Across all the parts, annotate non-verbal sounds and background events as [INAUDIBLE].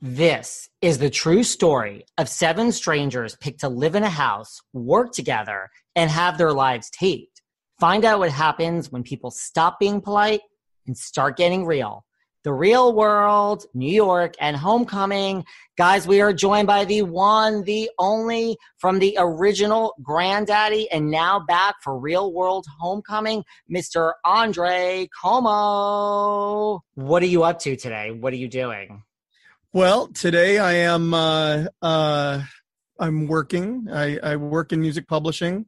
This is the true story of seven strangers picked to live in a house, work together, and have their lives taped. Find out what happens when people stop being polite and start getting real. The real world, New York, and homecoming. Guys, we are joined by the one, the only from the original granddaddy and now back for real world homecoming, Mr. Andre Comeau. What are you up to today? What are you doing? Well, today I am uh, uh, I'm working. I, I work in music publishing,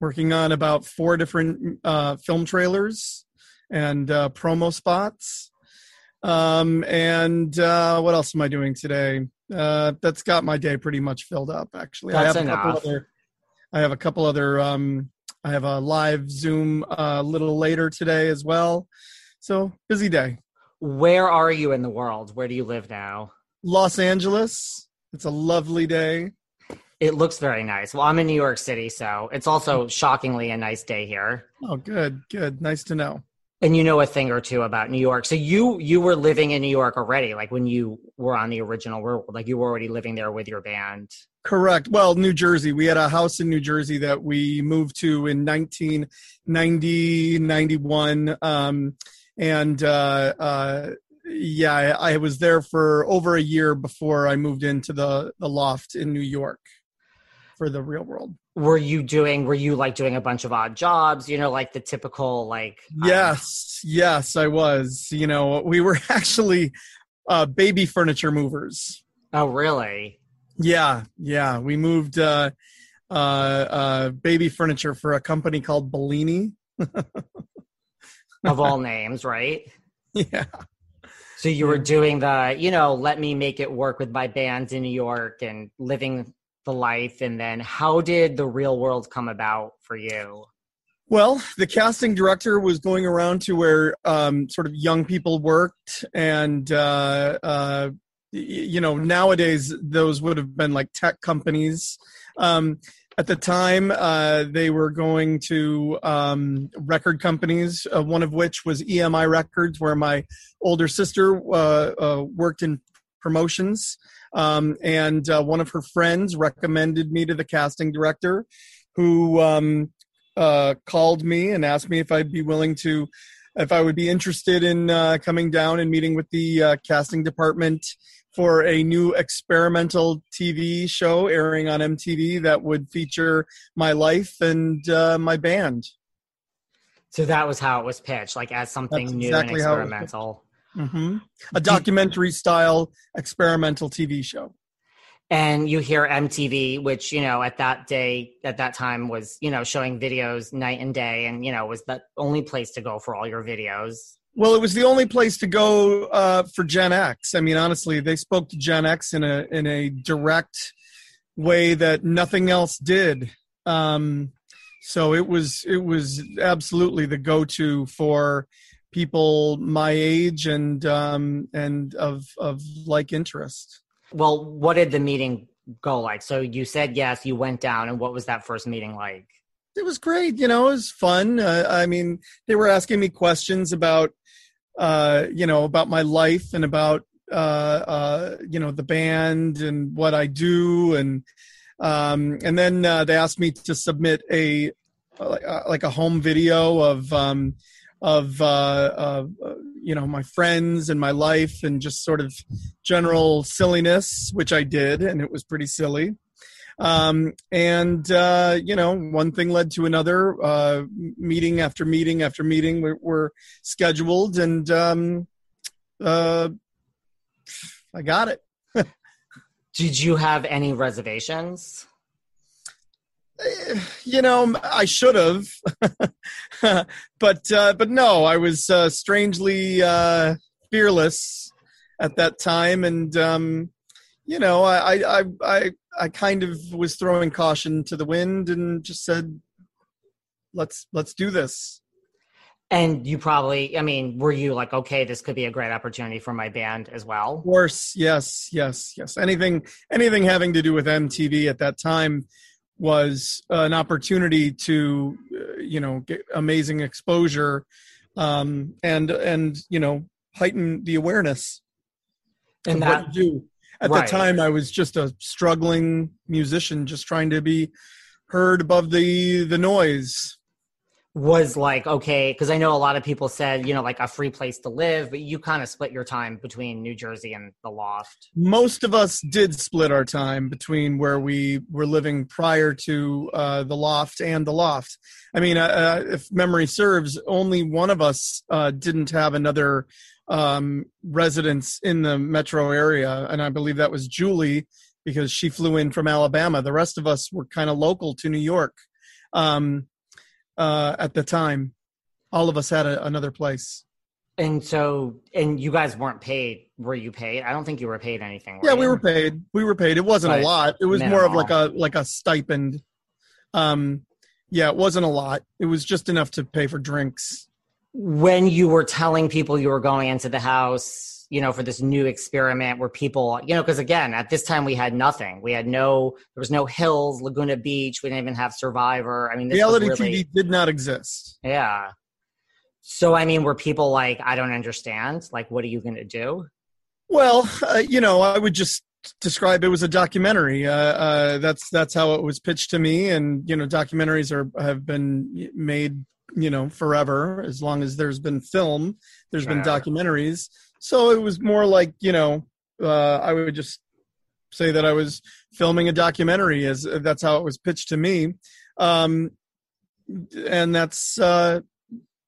working on about four different uh, film trailers and uh, promo spots. Um, and uh, what else am I doing today? Uh, that's got my day pretty much filled up. Actually, That's I have a couple other. I have a couple other. Um, I have a live Zoom uh, a little later today as well. So busy day. Where are you in the world? Where do you live now? Los Angeles. It's a lovely day. It looks very nice. Well, I'm in New York City, so it's also shockingly a nice day here. Oh, good, good. Nice to know. And you know a thing or two about New York. So you you were living in New York already, like when you were on the original world, like you were already living there with your band. Correct. Well, New Jersey. We had a house in New Jersey that we moved to in 1990, 91. Um, and uh, uh, yeah, I, I was there for over a year before I moved into the, the loft in New York for the real world. Were you doing were you like doing a bunch of odd jobs, you know, like the typical like don't. Yes, yes, I was. You know, we were [LAUGHS] actually uh, baby furniture movers. Oh really? Yeah, yeah. We moved uh, uh, uh, baby furniture for a company called Bellini. [LAUGHS] Of all names, right? [LAUGHS] Yeah. So you were doing the, you know, let me make it work with my bands in New York and living the life. And then how did the real world come about for you? Well, the casting director was going around to where um, sort of young people worked, and uh, uh, you know, nowadays those would have been like tech companies. Um, at the time, uh, they were going to um, record companies, uh, one of which was EMI Records, where my older sister uh, uh, worked in promotions. Um, and uh, one of her friends recommended me to the casting director, who um, uh, called me and asked me if I'd be willing to, if I would be interested in coming down and meeting with the casting department for a new experimental TV show airing on MTV that would feature my life and uh, my band. So that was how it was pitched, like as something That's new exactly and how it was experimental. hmm A documentary style experimental TV show. and you hear MTV, which you know at that day, at that time was you know showing videos night and day, and you know was the only place to go for all your videos. Well, it was the only place to go uh, for Gen X. I mean, honestly, they spoke to Gen X in a in a direct way that nothing else did. Um, so it was it was absolutely the go to for people my age and um, and of of like interest. Well, what did the meeting go like? So you said yes, you went down, and what was that first meeting like? it was great you know it was fun uh, i mean they were asking me questions about uh you know about my life and about uh uh you know the band and what i do. And um and then uh, they asked me to submit a uh, like a home video of um of uh, uh you know my friends and my life and just sort of general silliness which i did and it was pretty silly um, and uh, you know one thing led to another uh, meeting after meeting after meeting were, were scheduled and um, uh, i got it [LAUGHS] Did you have any reservations? you know i should have [LAUGHS] but uh, but no i was uh, strangely uh, fearless at that time and um, you know I, I i i kind of was throwing caution to the wind and just said let's let's do this And you probably, I mean, were you like, okay, this could be a great opportunity for my band as well? Of course, yes, yes, yes. Anything, anything having to do with MTV at that time was an opportunity to, uh, you know, get amazing exposure, um, and and you know, heighten the awareness And that, what you do. At right. the time, I was just a struggling musician, just trying to be heard above the the noise. was like okay because i know a lot of people said you know like a free place to live but you kind of split your time between new jersey and the loft most of us did split our time between where we were living prior to uh, the loft and the loft. I mean, uh, uh, if memory serves, only one of us uh, didn't have another um, residence in the metro area, and I believe that was Julie because she flew in from Alabama. The rest of us were kind of local to New York um, uh, at the time. All of us had a, another place. and so and you guys weren't paid were you paid i don't think you were paid anything Yeah, we were paid. We were paid. It wasn't a lot. It was more of like a like a stipend. Um, yeah, it wasn't a lot. It was just enough to pay for drinks. When you were telling people you were going into the house you know for this new experiment where people you know because again at this time we had nothing. We had no there was no hills laguna beach. We didn't even have survivor. I mean this Reality really, TV did not exist. yeah. So i mean were people like i don't understand. Like what are you gonna do? Well, uh, you know, I would just describe it was a documentary. Uh, uh, that's that's how it was pitched to me, and you know, documentaries are have been made, you know, forever. As long as there's been film, there's been documentaries. So it was more like you know, uh, I would just say that I was filming a documentary, as that's how it was pitched to me, um, and that's uh,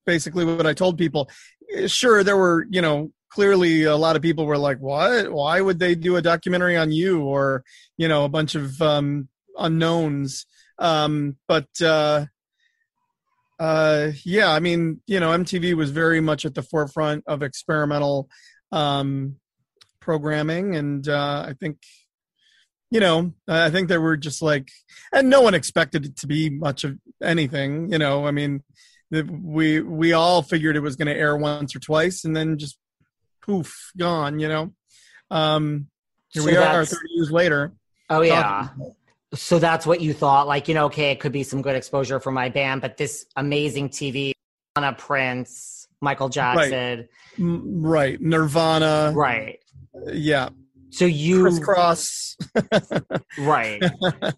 basically what I told people. Sure, there were you know clearly a lot of people were like what why would they do a documentary on you or you know a bunch of um unknowns um but uh uh yeah i mean you know mtv was very much at the forefront of experimental um programming and uh i think you know i think they were just like and no one expected it to be much of anything you know i mean the- we we all figured it was going to air once or twice and then just poof gone you know? Um here So we are 30 years later. Oh yeah. talking. So that's what you thought like you know okay it could be some good exposure for my band but this amazing tv on a prince michael jackson. M- right. Nirvana. Right, uh, yeah. So you crisscross [LAUGHS] right.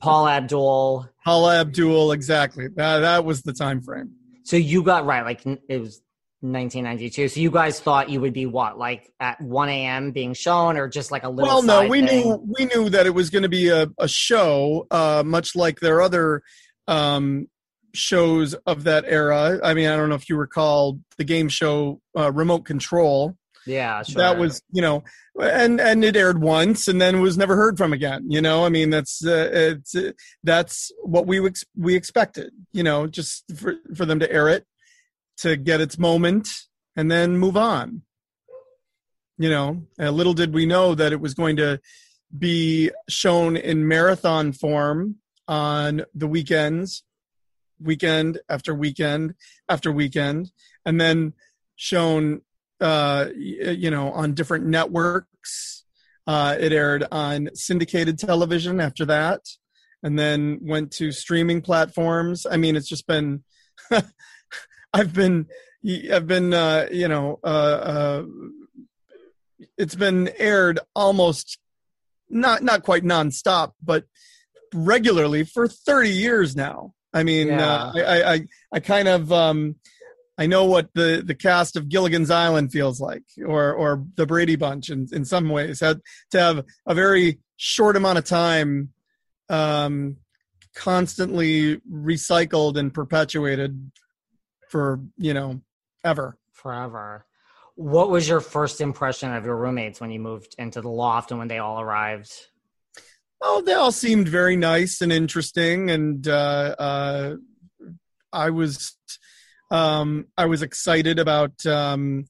Paul abdul. Paula Abdul, exactly. That that was the time frame. so you got right like it was 1992 so you guys thought you would be what like at 1 a.m being shown or just like a little Well, no, we thing? knew we knew that it was going to be a, a show, uh, much like their other um, shows of that era. I mean, I don't know if you recall the game show uh, Remote Control. Yeah, sure. That was, you know, and and it aired once and then was never heard from again. You know, I mean, that's uh, it's uh, that's what we we expected. You know, just for for them to air it to get its moment and then move on. You know, and little did we know that it was going to be shown in marathon form on the weekends, weekend after weekend after weekend, and then shown, uh, you know, on different networks. Uh, it aired on syndicated television after that, and then went to streaming platforms. I mean, it's just been. [LAUGHS] I've been, I've been, uh, you know, uh, uh, it's been aired almost not not quite nonstop, but regularly for 30 years now. I mean, Yeah. uh, I, I I kind of um, I know what the the cast of Gilligan's Island feels like, or or the Brady Bunch, in in some ways, had to have a very short amount of time, um, constantly recycled and perpetuated for you know ever. forever. What was your first impression of your roommates when you moved into the loft and when they all arrived? Oh, they all seemed very nice and interesting, and uh, uh, I was um, I was excited about um,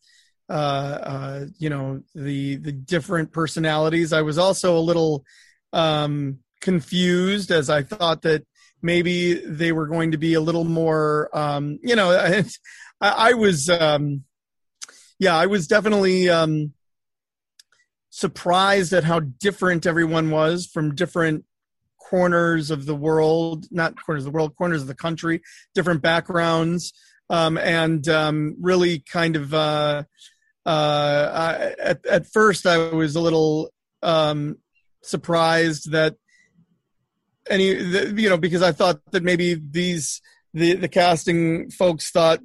uh, uh, you know the the different personalities. I was also a little um, confused as I thought that maybe they were going to be a little more um, you know [LAUGHS] I, I was um, yeah I was definitely um, surprised at how different everyone was from different corners of the world not corners of the world corners of the country different backgrounds um, and um, really kind of uh, uh, I, at, at first i was a little um, surprised that any you know because i thought that maybe these the the casting folks thought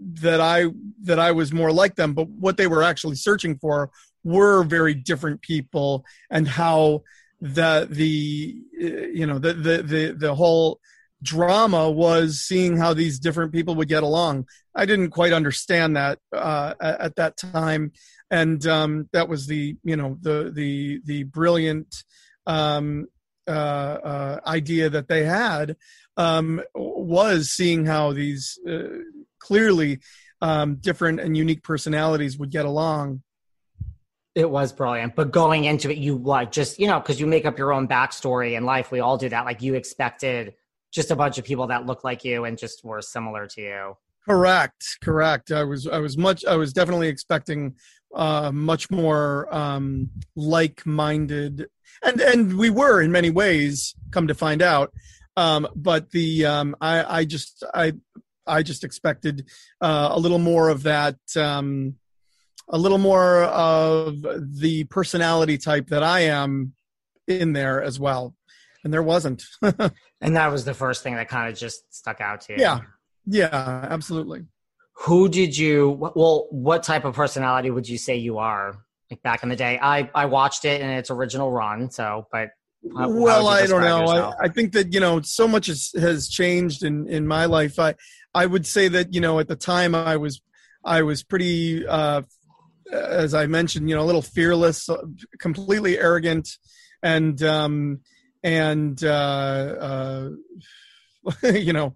that i that i was more like them but what they were actually searching for were very different people and how the the you know the the the, the whole drama was seeing how these different people would get along. I didn't quite understand that uh, at that time. And um, that was the you know the the the brilliant um, uh, uh, idea that they had um, was seeing how these uh, clearly um, different and unique personalities would get along It was brilliant, but going into it, you what? Just you know, because you make up your own backstory in life. We all do that. Like you expected just a bunch of people that looked like you and just were similar to you. Correct, correct. I was, I was much, I was definitely expecting uh, much more um, like-minded, and and we were in many ways. Come to find out, um, but the um, I, I just, I, I just expected uh, a little more of that, um, a little more of the personality type that I am in there as well, and there wasn't. [LAUGHS] And that was the first thing that kind of just stuck out to you. yeah, yeah, absolutely. Who did you? Well, what type of personality would you say you are? Like back in the day, I I watched it in its original run. So, but how- how well i don't know? I, I think that you know so much has, has changed in in my life. I i would say that you know at the time i was i was pretty uh as i mentioned you know a little fearless uh, completely arrogant and um and uh uh [LAUGHS] you know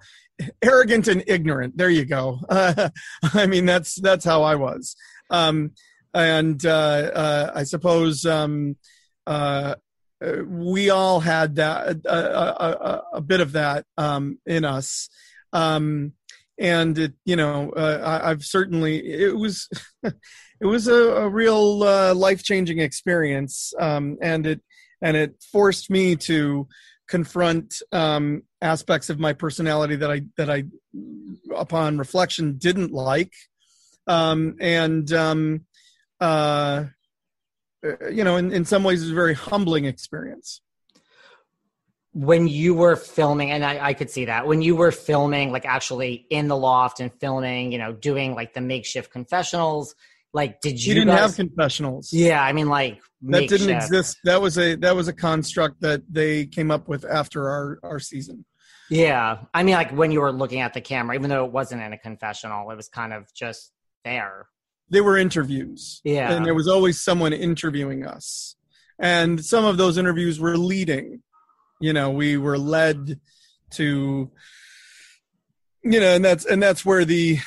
arrogant and ignorant. There you go. [LAUGHS] I mean that's that's how i was. Um and uh, uh i suppose um uh we all had that a, bit of that um, in us. Um, and it you know I, i've certainly it was [LAUGHS] it was a, a real uh, life-changing experience. Um, and it and it forced me to confront um, aspects of my personality that i that i upon reflection didn't like. Um, and um, uh, you know, in, in some ways, it's a very humbling experience. when you were filming, and I, I could see that when you were filming, like actually in the loft and filming, you know, doing like the makeshift confessionals. Like, did you? You didn't guys- have confessionals. Yeah, I mean, like that didn't exist. That was a that was a construct that they came up with after our our season. Yeah. I mean, like when you were looking at the camera, even though it wasn't in a confessional, it was kind of just there. They were interviews. Yeah. And there was always someone interviewing us. And some of those interviews were leading. You know, we were led to you know, and that's and that's where the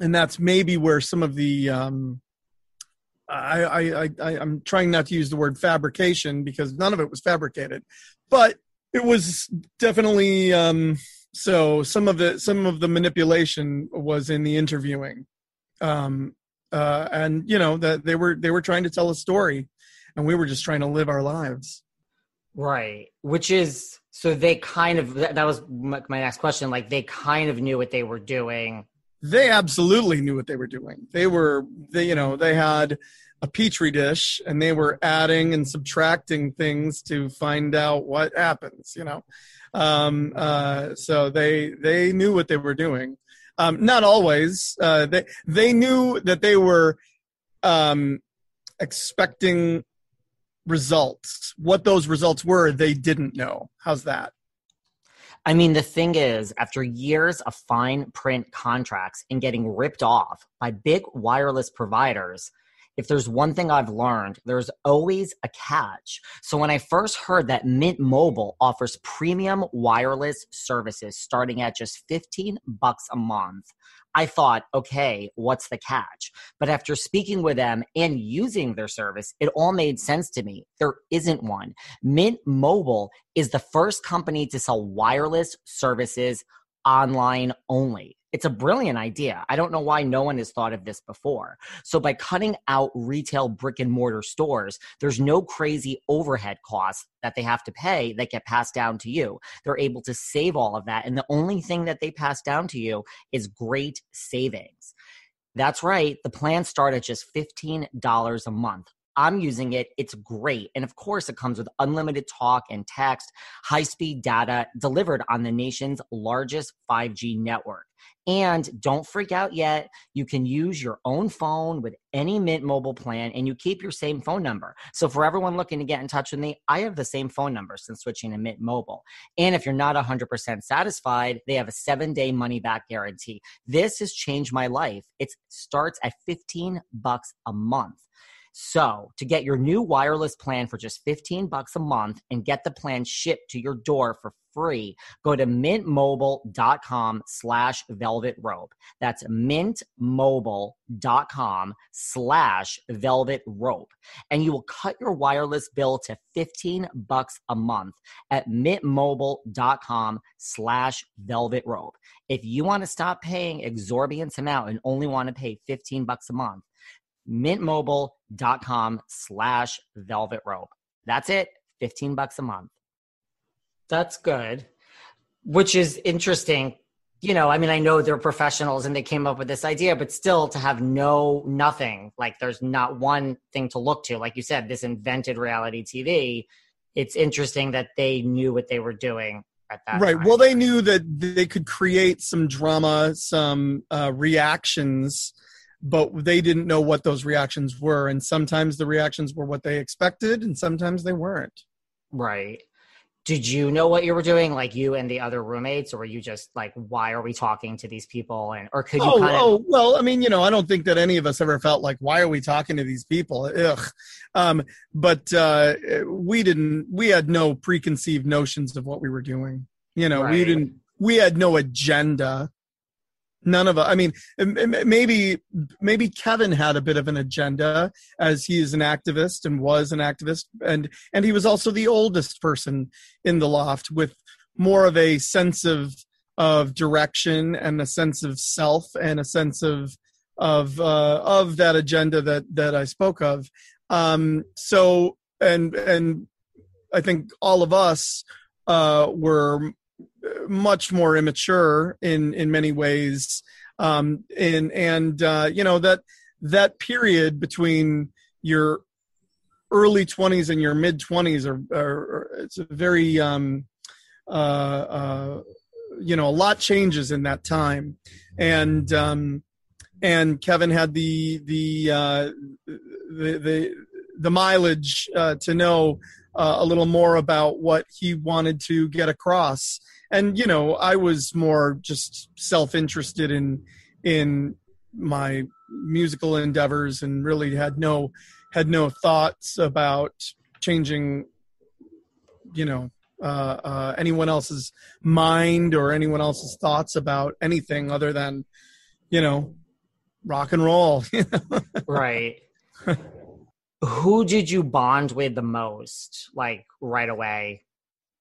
and that's maybe where some of the um I, I, I, I'm trying not to use the word fabrication because none of it was fabricated, but it was definitely um, so. Some of the some of the manipulation was in the interviewing, um, uh, and you know that they were they were trying to tell a story, and we were just trying to live our lives. Right, which is so they kind of that was my next question. Like they kind of knew what they were doing they absolutely knew what they were doing. They were, they, you know, they had a petri dish and they were adding and subtracting things to find out what happens. You know, um, uh, so they they knew what they were doing. Um, not always. Uh, they they knew that they were um, expecting results. What those results were, they didn't know. How's that? I mean, the thing is, after years of fine print contracts and getting ripped off by big wireless providers, if there's one thing I've learned, there's always a catch. So when I first heard that Mint Mobile offers premium wireless services starting at just 15 bucks a month, I thought, okay, what's the catch? But after speaking with them and using their service, it all made sense to me. There isn't one. Mint Mobile is the first company to sell wireless services online only. It's a brilliant idea. I don't know why no one has thought of this before. So, by cutting out retail brick and mortar stores, there's no crazy overhead costs that they have to pay that get passed down to you. They're able to save all of that. And the only thing that they pass down to you is great savings. That's right. The plans start at just $15 a month. I'm using it. It's great. And of course, it comes with unlimited talk and text, high speed data delivered on the nation's largest 5G network. And don't freak out yet. You can use your own phone with any Mint mobile plan and you keep your same phone number. So, for everyone looking to get in touch with me, I have the same phone number since switching to Mint mobile. And if you're not 100% satisfied, they have a seven day money back guarantee. This has changed my life. It starts at 15 bucks a month. So, to get your new wireless plan for just 15 bucks a month and get the plan shipped to your door for free, go to mintmobile.com slash velvet rope. That's mintmobile.com slash velvet rope. And you will cut your wireless bill to 15 bucks a month at mintmobile.com slash velvet rope. If you want to stop paying exorbitant amount and only want to pay 15 bucks a month, mintmobile.com slash velvet rope. That's it. 15 bucks a month. That's good. Which is interesting. You know, I mean, I know they're professionals and they came up with this idea, but still to have no nothing, like there's not one thing to look to. Like you said, this invented reality TV. It's interesting that they knew what they were doing at that right time. well they knew that they could create some drama some uh, reactions but they didn't know what those reactions were. And sometimes the reactions were what they expected and sometimes they weren't. Right. Did you know what you were doing, like you and the other roommates, or were you just like, why are we talking to these people? And or could you oh, kind of oh well i mean you know i don't think that any of us ever felt like why are we talking to these people? Ugh. Um, but uh, we didn't we had no preconceived notions of what we were doing. You know we didn't we had no agenda none of us i mean maybe maybe kevin had a bit of an agenda as he is an activist and was an activist and and he was also the oldest person in the loft with more of a sense of of direction and a sense of self and a sense of of uh, of that agenda that that I spoke of. Um, so and and I think all of us uh, were much more immature in in many ways. Um, and and uh, you know that that period between your early 20s and your mid 20s are, are, are it's a very um, uh, uh, you know a lot changes in that time and um, and Kevin had the the uh, the, the the mileage uh, to know uh, a little more about what he wanted to get across. And you know, I was more just self-interested in in my musical endeavors and really had no had no thoughts about changing you know uh, uh, anyone else's mind or anyone else's thoughts about anything other than you know rock and roll [LAUGHS] right [LAUGHS] who did you bond with the most like right away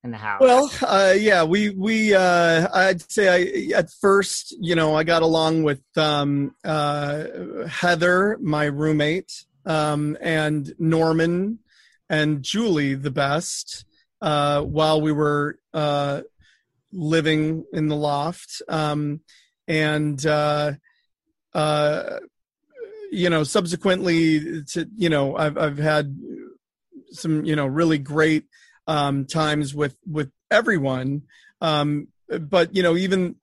in the house? Well uh, yeah we we uh, i'd say i at first you know i got along with um, uh, heather my roommate um, and norman and julie the best uh, while we were uh, living in the loft um, and uh, uh, you know, subsequently to you know, I've I've had some you know really great um, times with with everyone, um, but you know even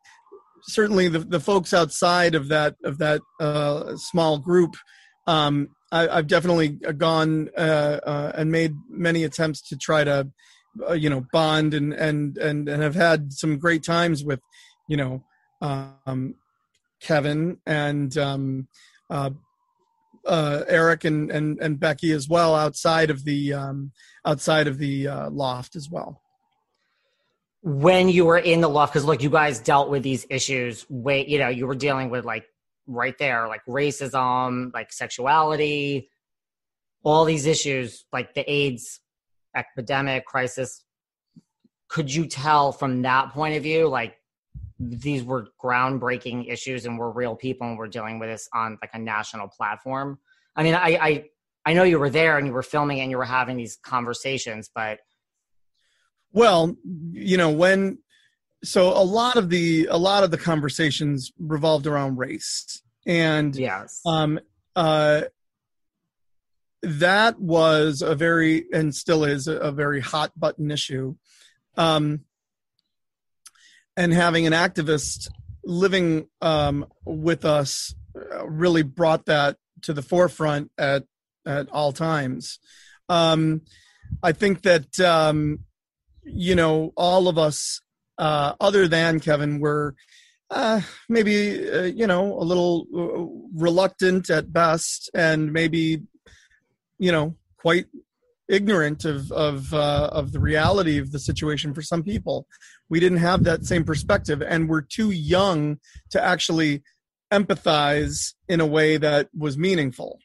certainly the the folks outside of that of that uh, small group. Um, I, have definitely gone uh, uh, and made many attempts to try to, uh, you know, bond and and and and have had some great times with, you know, um, Kevin and um, uh, Eric and, and and Becky as well outside of the um, outside of the uh, loft as well. When you were in the loft, because look, you guys dealt with these issues. Wait, you know, you were dealing with like right there, like racism, like sexuality, all these issues, like the AIDS epidemic crisis. Could you tell from that point of view, like these were groundbreaking issues and we're real people and we're dealing with this on like a national platform. I mean, I, I, I know you were there and you were filming and you were having these conversations, but well, you know, when so a lot of the a lot of the conversations revolved around race and yes um uh that was a very and still is a, a very hot button issue um and having an activist living um, with us uh, really brought that to the forefront at at all times. Um, I think that um, you know all of us, uh, other than Kevin, were uh, maybe uh, you know a little uh, reluctant at best, and maybe you know quite ignorant of of uh, of the reality of the situation for some people. We didn't have that same perspective, and we're too young to actually empathize in a way that was meaningful.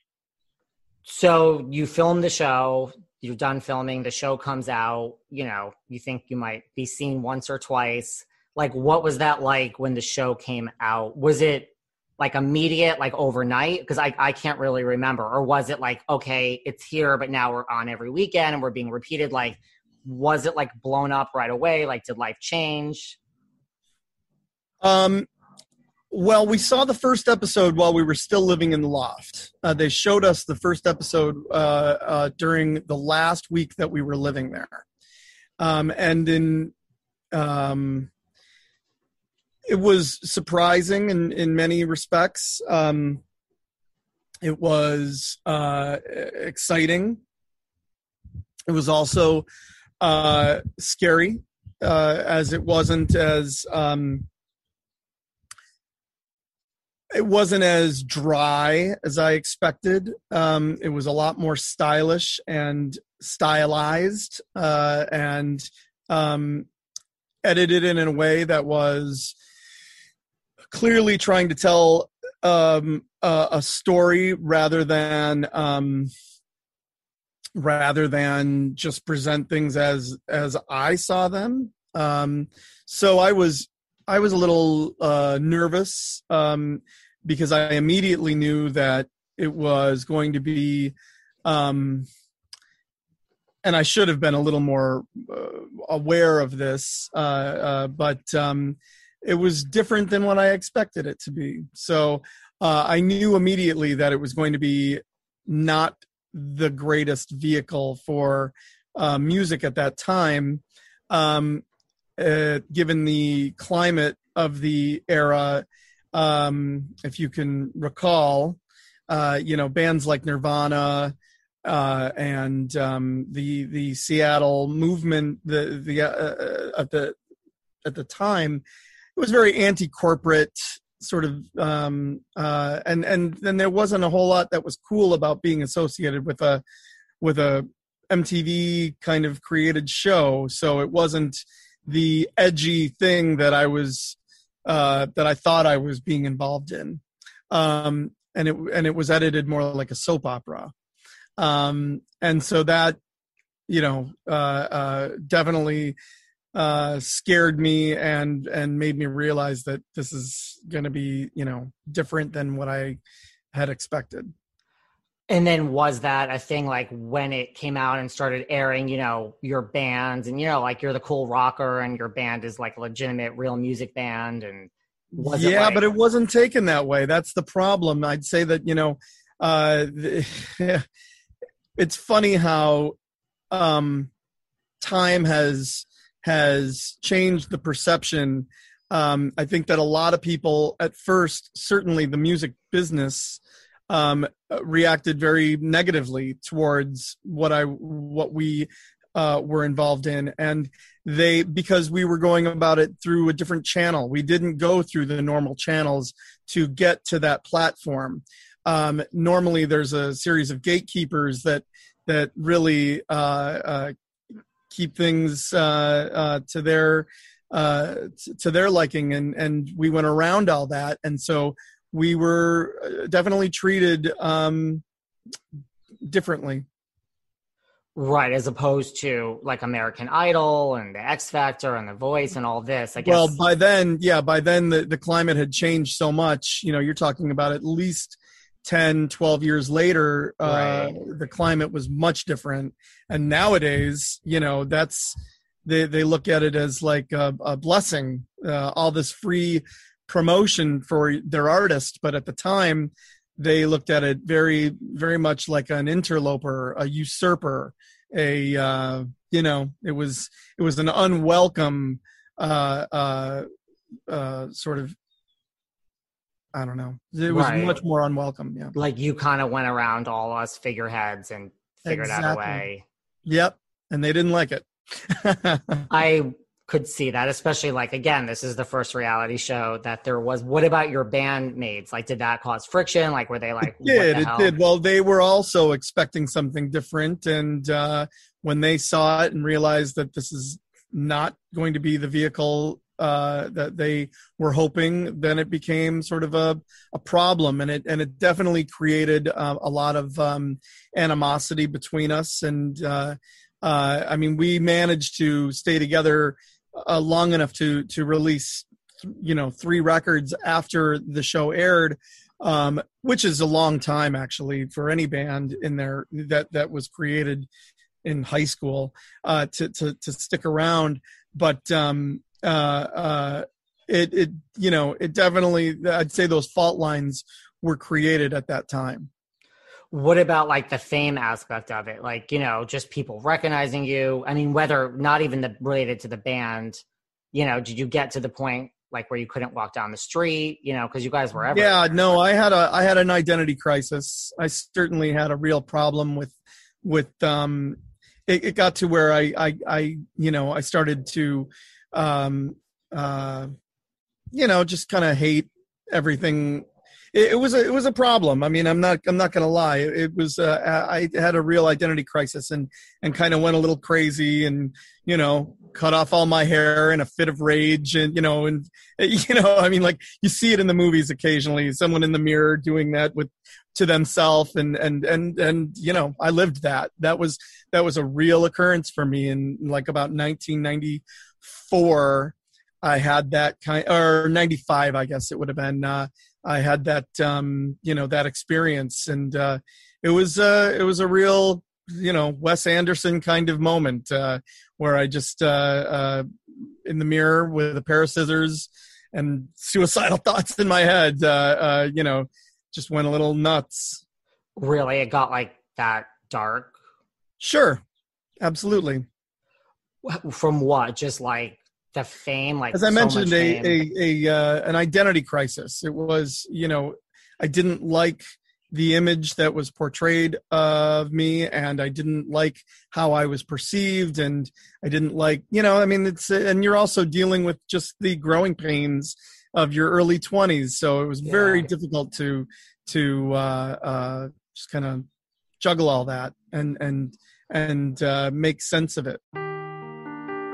So you film the show. You're done filming. The show comes out. You know, you think you might be seen once or twice. Like, what was that like when the show came out? Was it like immediate, like overnight? Because I, I can't really remember. Or was it like, okay, it's here, but now we're on every weekend and we're being repeated? Like, was it like blown up right away? Like, did life change? Um, well, we saw the first episode while we were still living in the loft. Uh, they showed us the first episode uh, uh, during the last week that we were living there. Um, and in um, it was surprising in, in many respects. Um, it was uh, exciting. It was also uh, scary, uh, as it wasn't as um, it wasn't as dry as I expected. Um, it was a lot more stylish and stylized, uh, and um, edited in a way that was clearly trying to tell um, a, a, story rather than um, rather than just present things as as I saw them. Um, so I was I was a little uh, nervous um, because I immediately knew that it was going to be, um, and I should have been a little more uh, aware of this, uh, uh but um, it was different than what I expected it to be. So uh, I knew immediately that it was going to be not the greatest vehicle for uh, music at that time, um, uh, given the climate of the era. Um, if you can recall, uh, you know, bands like Nirvana, uh, and um, the the Seattle movement, the the uh, uh, at the at the time, it was very anti-corporate sort of um, uh, and and then there wasn't a whole lot that was cool about being associated with a with a MTV kind of created show. So it wasn't the edgy thing that I was uh, that I thought I was being involved in. Um, and it and it was edited more like a soap opera. Um, and so that you know uh, uh, definitely uh, scared me and and made me realize that this is going to be you know different than what I had expected. And then was that a thing like when it came out and started airing, you know, your bands and you know, like you're the cool rocker and your band is like a legitimate real music band and yeah, it like- but it wasn't taken that way. That's the problem. I'd say that, you know, uh [LAUGHS] it's funny how um time has has changed the perception. Um, I think that a lot of people at first, certainly the music business, um, reacted very negatively towards what I what we uh, were involved in, and they because we were going about it through a different channel. We didn't go through the normal channels to get to that platform. Um, normally, there's a series of gatekeepers that that really uh, uh, keep things uh, uh, to their uh, to their liking, and and we went around all that, and so we were definitely treated um, differently. Right, as opposed to like American Idol and the X Factor and The Voice and all this. I guess. Well, by then, yeah, by then the, the climate had changed so much. You know, you're talking about at least 10, 12 years later, uh, right. the climate was much different. And nowadays, you know, that's they they look at it as like a, a blessing, uh, all this free promotion for their artist but at the time they looked at it very very much like an interloper a usurper a uh, you know it was it was an unwelcome uh, uh, uh sort of I don't know. It was right. much more unwelcome. Yeah. Like you kind of went around all us figureheads and figured exactly. out a way. Yep. And they didn't like it. [LAUGHS] I could see that, especially like again, this is the first reality show that there was. What about your bandmates? Like, did that cause friction? Like, were they like, it did it hell? did? Well, they were also expecting something different, and uh, when they saw it and realized that this is not going to be the vehicle uh, that they were hoping, then it became sort of a, a problem, and it and it definitely created uh, a lot of um, animosity between us. And uh, uh I mean, we managed to stay together uh, long enough to to release you know three records after the show aired um, which is a long time actually for any band in there that that was created in high school uh, to, to to stick around but um, uh, uh, it it you know it definitely I'd say those fault lines were created at that time. What about like the fame aspect of it? Like you know just people recognizing you. I mean whether not even the, related to the band you know did you get to the point like where you couldn't walk down the street you know because you guys were everywhere. yeah no i had a i had an identity crisis. I certainly had a real problem with with um it, it got to where i i i you know i started to um uh you know just kind of hate everything it, it, was a it was a problem. I mean, I'm not I'm not to lie. It, was uh, I had a real identity crisis and and kind of went a little crazy and you know cut off all my hair in a fit of rage and you know and [LAUGHS] you know I mean like you see it in the movies occasionally someone in the mirror doing that with to themselves and and and and you know I lived that that was that was a real occurrence for me in like about 1994 I had that kind or 95 I guess it would have been uh, I had that um, you know that experience, and uh, it was uh, it was a real you know Wes Anderson kind of moment uh, where I just uh, uh, in the mirror with a pair of scissors and suicidal [LAUGHS] thoughts in my head, uh, uh, you know, just went a little nuts. Really, it got like that dark. Sure, absolutely. From what? Just like the fame like as i so mentioned a a, a uh, an identity crisis it was you know i didn't like the image that was portrayed of me and I didn't like how I was perceived and I didn't like, you know, I mean, it's, and you're also dealing with just the growing pains of your early 20s. So it was yeah. very difficult to, to, uh, uh, just kind of juggle all that and, and, and, uh, make sense of it.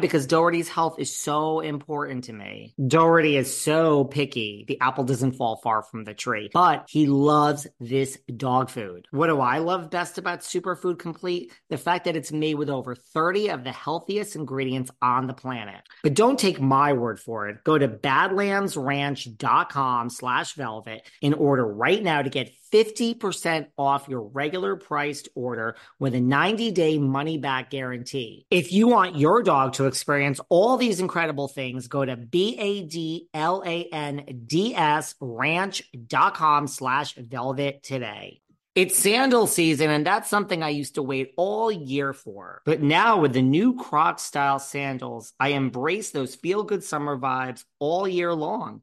Because Doherty's health is so important to me. Doherty is so picky. The apple doesn't fall far from the tree, but he loves this dog food. What do I love best about Superfood Complete? The fact that it's made with over 30 of the healthiest ingredients on the planet. But don't take my word for it. Go to badlandsranch.com slash velvet in order right now to get 50% off your regular priced order with a 90 day money back guarantee. If you want your dog to experience all these incredible things, go to B-A-D-L-A-N-D-S ranch.com slash velvet today. It's sandal season, and that's something I used to wait all year for. But now with the new Croc style sandals, I embrace those feel good summer vibes all year long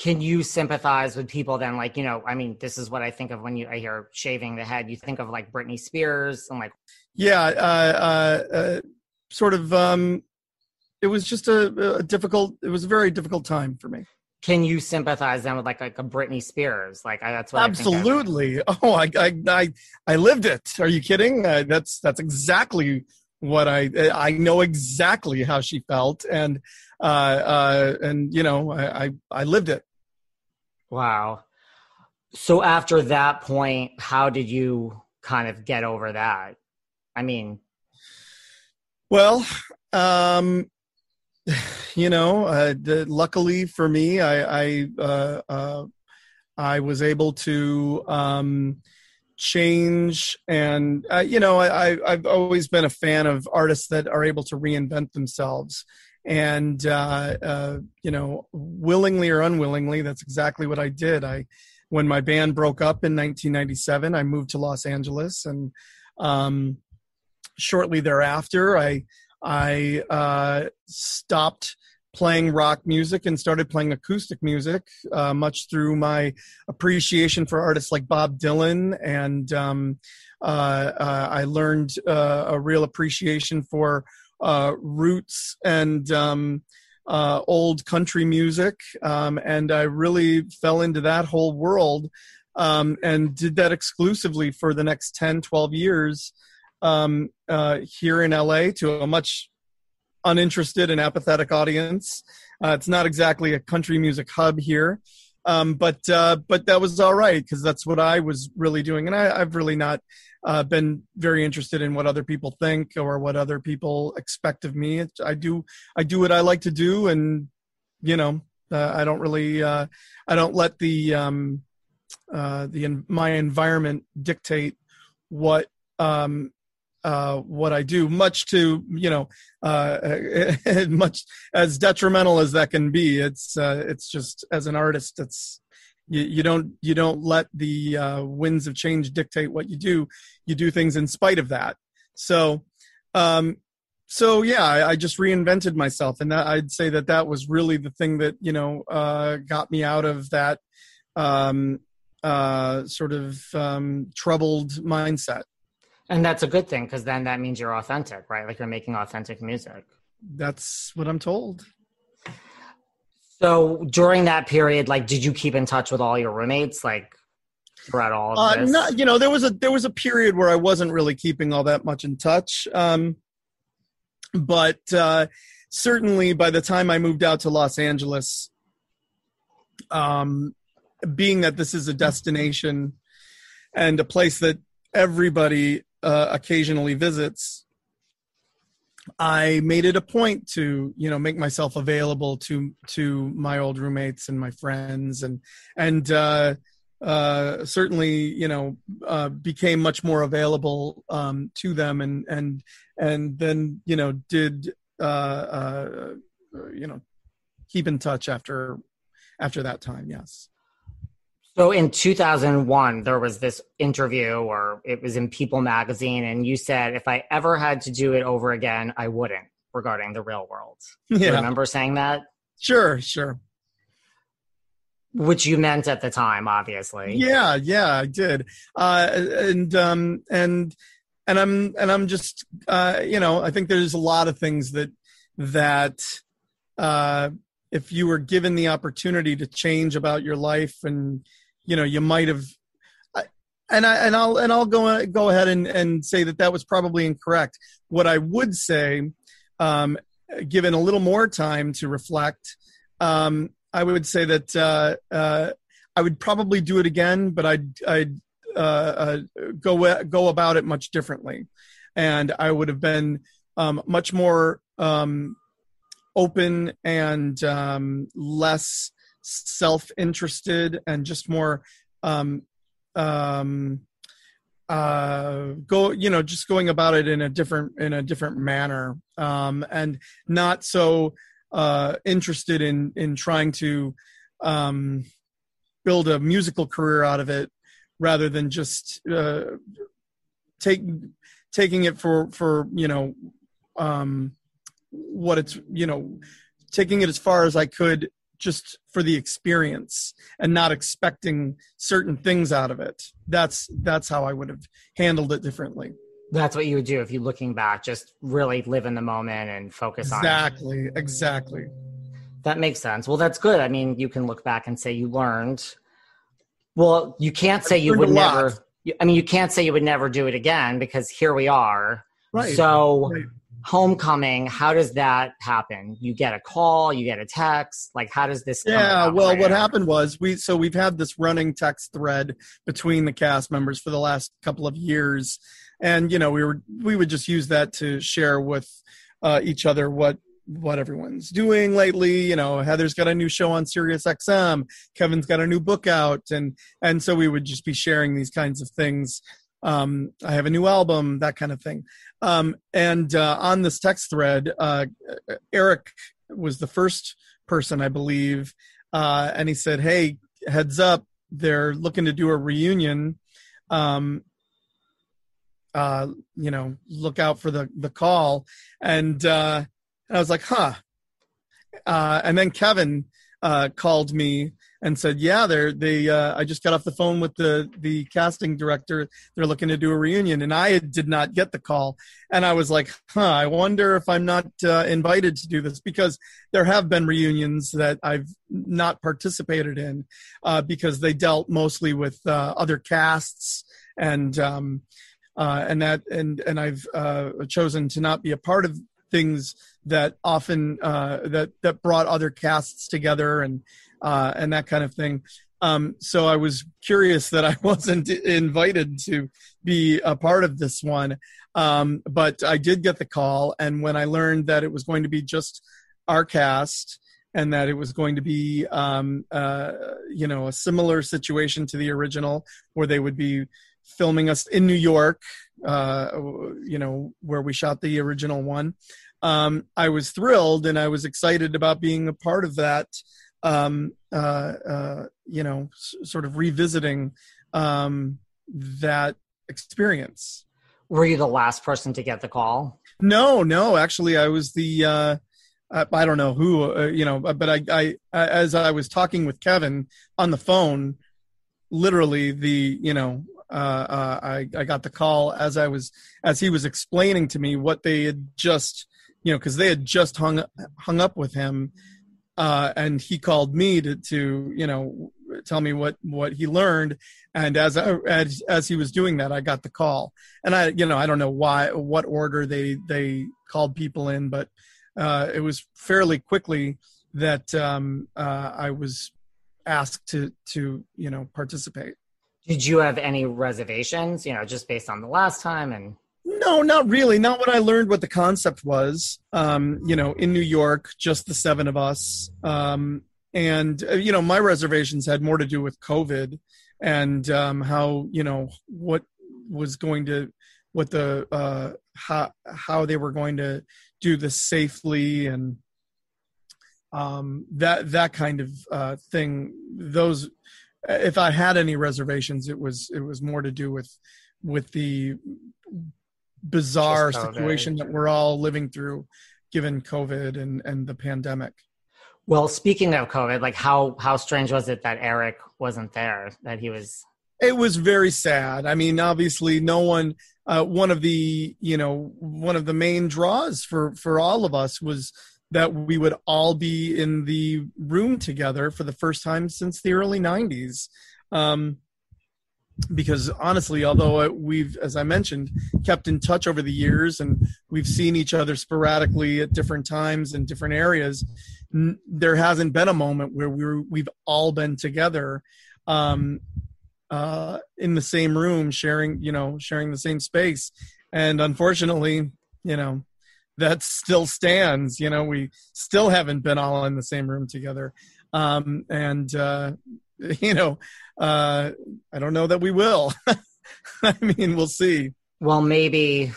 can you sympathize with people then like you know i mean this is what i think of when you i hear shaving the head. You think of like britney spears and like yeah uh, uh, uh, sort of um it was just a, a, difficult it was a very difficult time for me. Can you sympathize then with like like a britney spears? Like I, that's what absolutely. Oh I, I i i lived it. Are you kidding? Uh, that's that's exactly what i i know exactly how she felt and uh uh and you know i i, I lived it Wow. So after that point, how did you kind of get over that? I mean, well, um, you know, uh, the, luckily for me, I I, uh, uh, I was able to um, change, and uh, you know, I, I've always been a fan of artists that are able to reinvent themselves and uh, uh, you know willingly or unwillingly that's exactly what i did. I when my band broke up in 1997 i moved to los angeles and um, shortly thereafter i i uh, stopped playing rock music and started playing acoustic music uh, much through my appreciation for artists like bob dylan and um, uh, uh, i learned a real appreciation for uh, roots and um, uh, old country music, um, and I really fell into that whole world um, and did that exclusively for the next 10, 12 years um, uh, here in LA to a much uninterested and apathetic audience. Uh, it's not exactly a country music hub here. Um, but uh, but that was all right because that's what I was really doing, and I, I've really not uh, been very interested in what other people think or what other people expect of me. I do I do what I like to do, and you know uh, I don't really uh, I don't let the um, uh, the my environment dictate what um, uh, what I do. Much to you know uh, [LAUGHS] much as detrimental as that can be. It's it's just as an artist, it's you, you don't you don't let the uh, winds of change dictate what you do. You do things in spite of that. So, um, so yeah, I, I, just reinvented myself, and that, I'd say that that was really the thing that you know uh, got me out of that um, uh, sort of um, troubled mindset. And that's a good thing because then that means you're authentic, right? Like you're making authentic music. That's what I'm told. So during that period, like, did you keep in touch with all your roommates, like, throughout all of uh, this? Not, you know, there was a there was a period where I wasn't really keeping all that much in touch. Um, but uh, certainly, by the time I moved out to Los Angeles, um, being that this is a destination and a place that everybody uh, occasionally visits, I made it a point to, you know, make myself available to to my old roommates and my friends, and and uh, uh, certainly, you know, uh, became much more available um, to them, and and and then, you know, did uh, uh, you know, keep in touch after after that time. Yes. So in 2001, there was this interview, or it was in People magazine, and you said, if I ever had to do it over again, I wouldn't regarding the real world. Yeah. You remember saying that? Sure, sure. Which you meant at the time, obviously. Yeah, yeah, I did. Uh, and um, and and I'm and I'm just uh, you know I think there's a lot of things that that uh, if you were given the opportunity to change about your life and you know you might have and I and I'll and I'll go go ahead and and say that that was probably incorrect. What I would say, um, given a little more time to reflect, um, I would say that uh, uh, I would probably do it again, but I'd I'd uh, uh go go about it much differently, and I would have been um, much more um, open and um, less self interested and just more um, um, uh, go you know just going about it in a different in a different manner. Um, and not so uh, interested in in trying to um, build a musical career out of it rather than just uh, take taking it for for you know um, what it's you know taking it as far as I could just for the experience and not expecting certain things out of it. That's that's how I would have handled it differently. That's what you would do if you're looking back, just really live in the moment and focus exactly, on Exactly, exactly. That makes sense. Well, that's good. I mean, you can look back and say you learned. Well, you can't say you would never. I mean, you can't say you would never do it again because here we are. Right. So right homecoming how does that happen? You get a call you get a text like how does this yeah well what happened was we so we've had this running text thread between the cast members for the last couple of years. And you know we were we would just use that to share with uh, each other what what everyone's doing lately. You know heather's got a new show on sirius xm kevin's got a new book out. And and so we would just be sharing these kinds of things um, I have a new album, that kind of thing. Um, and uh, on this text thread, uh, Eric was the first person, I believe, uh, and he said, "Hey, heads up, they're looking to do a reunion. Um, uh, you know, look out for the the call." And, uh, and I was like, "Huh." Uh, and then Kevin uh, called me and said, "Yeah, they're they. Uh, I just got off the phone with the the casting director. They're looking to do a reunion." And I did not get the call, and I was like, "Huh? I wonder if I'm not uh, invited to do this because there have been reunions that I've not participated in uh, because they dealt mostly with uh, other casts and." Um, uh, and that and and I've uh, chosen to not be a part of things that often uh, that that brought other casts together and uh, and that kind of thing. Um, so I was curious that I [LAUGHS] wasn't invited to be a part of this one, um, but I did get the call. And when I learned that it was going to be just our cast and that it was going to be, um, uh, you know, a similar situation to the original, where they would be filming us in New York, uh, you know, where we shot the original one. Um, I was thrilled and I was excited about being a part of that um, uh, uh, you know, s- sort of revisiting um, that experience. Were you the last person to get the call? No, no. Actually, I was the. Uh, I, don't know who, uh, you know, but I, I, as I was talking with Kevin on the phone, literally the, you know, uh, uh, I, I got the call as I was, as he was explaining to me what they had just, you know, because they had just hung hung up with him uh, and he called me to to you know tell me what what he learned. And as I, as as he was doing that i got the call. And i you know i don't know why what order they they called people in but uh, it was fairly quickly that um, uh, i was asked to to you know participate did you have any reservations you know just based on the last time and no, not really. Not when I learned what the concept was. Um, you know, in New York, just the seven of us. Um, and uh, you know, my reservations had more to do with COVID and um, how you know what was going to what the uh, how how they were going to do this safely and um, that that kind of uh, thing. Those, if I had any reservations, it was it was more to do with with the bizarre situation that we're all living through given covid and and the pandemic. Well speaking of covid like how how strange was it that eric wasn't there that he was? It was very sad. I mean obviously no one uh, one of the you know one of the main draws for for all of us was that we would all be in the room together for the first time since the early 90s um because honestly, although we've, as I mentioned, kept in touch over the years and we've seen each other sporadically at different times in different areas, n- there hasn't been a moment where we we've all been together um, uh, in the same room, sharing, you know, sharing the same space. And unfortunately, you know, that still stands. You know, we still haven't been all in the same room together. Um, and, uh, [LAUGHS] you know, uh, I don't know that we will. [LAUGHS] I mean, we'll see. Well, maybe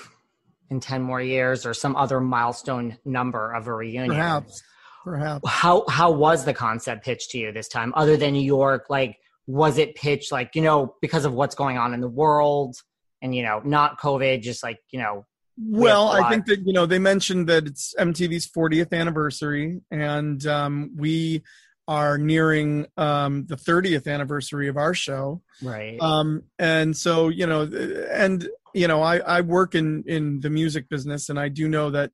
in 10 more years or some other milestone number of a reunion. Perhaps. Perhaps. How how was the concept pitched to you this time other than New York? Like was it pitched like, you know, because of what's going on in the world and you know, not COVID, just like, you know, well, I think that you know they mentioned that it's MTV's 40th anniversary, and um, we are nearing um, the 30th anniversary of our show. Right. Um, and so, you know, and, you know, I, I work in, in the music business and I do know that,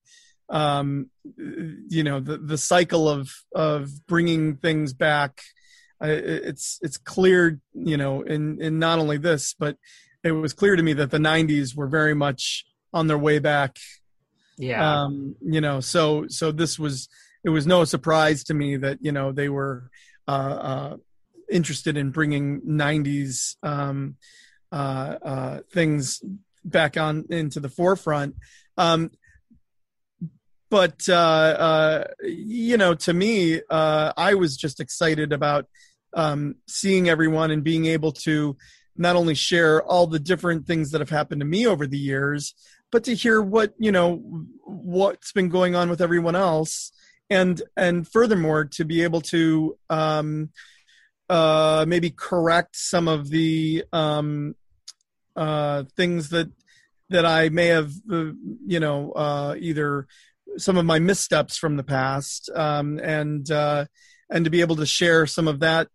um, you know, the, the cycle of, of bringing things back, uh, it's, it's clear, you know, in, in not only this, but it was clear to me that the nineties were very much on their way back. Yeah. Um, you know, so, so this was, it was no surprise to me that you know they were uh, uh, interested in bringing 90s um, uh, uh, things back on into the forefront. Um, but uh, uh, you know, to me, I was just excited about um, seeing everyone and being able to not only share all the different things that have happened to me over the years, but to hear what you know what's been going on with everyone else and and furthermore to be able to um, uh, maybe correct some of the um, uh, things that that I may have uh, you know uh, either some of my missteps from the past um, and uh, and to be able to share some of that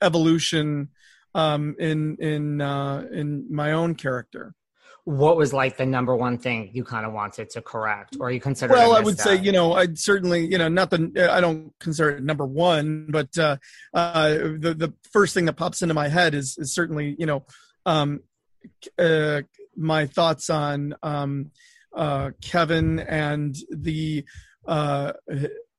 evolution um, in in uh, in my own character what was like the number one thing you kind of wanted to correct or you consider well i would say you know i'd certainly you know not the i don't consider it number one but uh, uh, the the first thing that pops into my head is is certainly you know um, uh, my thoughts on um, uh, kevin and the uh,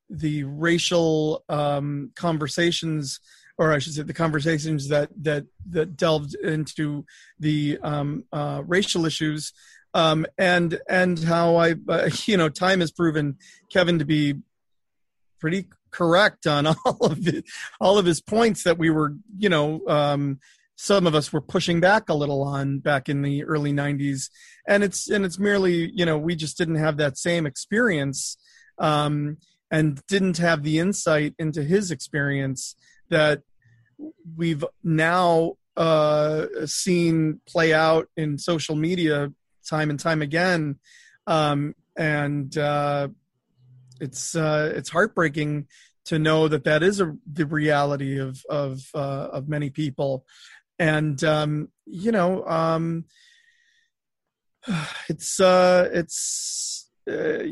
the racial um, conversations or I should say, the conversations that that that delved into the um, uh, racial issues, um, and and how I, uh, [LAUGHS] you know, time has proven Kevin to be pretty correct on [LAUGHS] all of it, all of his points that we were, you know, um, some of us were pushing back a little on back in the early 90s and it's and it's merely you know we just didn't have that same experience um, and didn't have the insight into his experience that we've now uh, seen play out in social media time and time again, um, and uh, it's uh, it's heartbreaking to know that that is a, the reality of of uh, of many people, and um, you know, um, [SIGHS] it's uh, it's. Uh,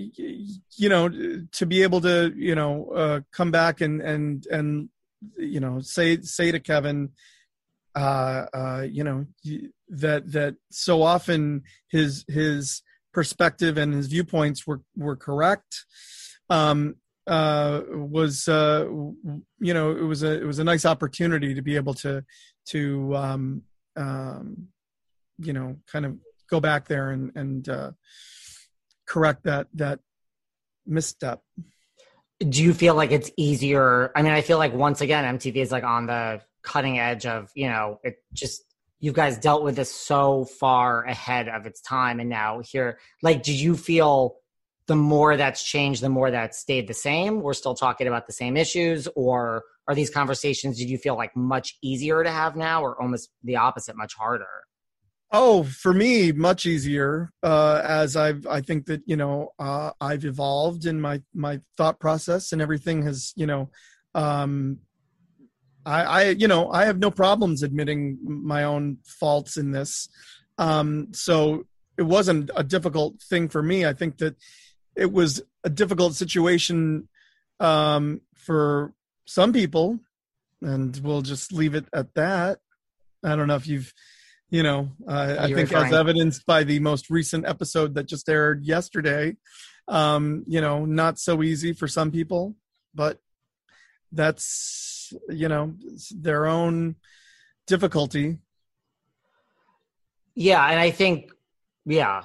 you know, to be able to, you know, come back and and and you know say say to Kevin, uh, uh, you know that that so often his his perspective and his viewpoints were were correct. Um, uh, was uh, you know it was a it was a nice opportunity to be able to to um, um, you know kind of go back there and and uh, correct that that misstep do you feel like it's easier? I mean i feel like once again mtv is like on the cutting edge of you know it just you guys dealt with this so far ahead of its time and now here like do you feel the more that's changed the more that stayed the same? We're still talking about the same issues or are these conversations did you feel like much easier to have now or almost the opposite much harder Oh, for me, much easier. Uh, as I've, I think that you know, uh, I've evolved in my my thought process, and everything has, you know, um, I, I, you know, I have no problems admitting my own faults in this. Um, so it wasn't a difficult thing for me. I think that it was a difficult situation um, for some people, and we'll just leave it at that. I don't know if you've you know, uh, I think as evidenced by the most recent episode that just aired yesterday, um, you know, not so easy for some people, but that's you know their own difficulty. Yeah, and I think, yeah,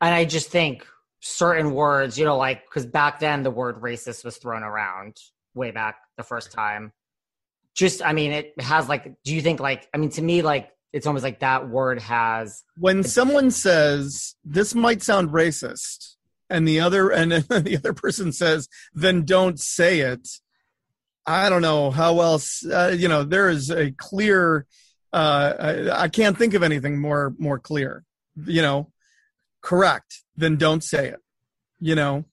and I just think certain words, you know, like because back then the word racist was thrown around way back the first time. Just, I mean, it has like, do you think like, I mean, to me, like, it's almost like that word has. When someone says, this might sound racist, and the other, and [LAUGHS] the other person says, then don't say it. I don't know how else, uh, you know, there is a clear, uh, I, I can't think of anything more, more clear, you know, correct, then don't say it, you know?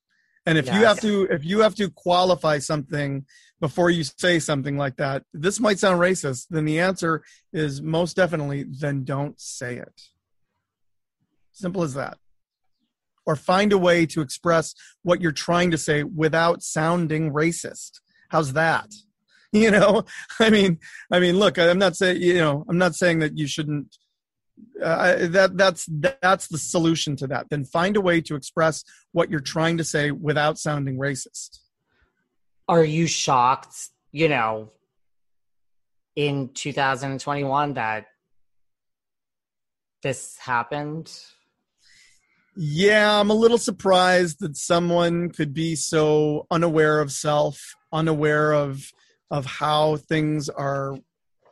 And if yes. you have to, if you have to qualify something before you say something like that, this might sound racist, then the answer is most definitely, then don't say it. Simple as that. Or find a way to express what you're trying to say without sounding racist. How's that? [LAUGHS] You know, I mean, I mean, look, I'm not saying, you know, I'm not saying that you shouldn't uh, that that's that's the solution to that then find a way to express what you're trying to say without sounding racist are you shocked you know in 2021 that this happened? Yeah i'm a little surprised that someone could be so unaware of self unaware of of how things are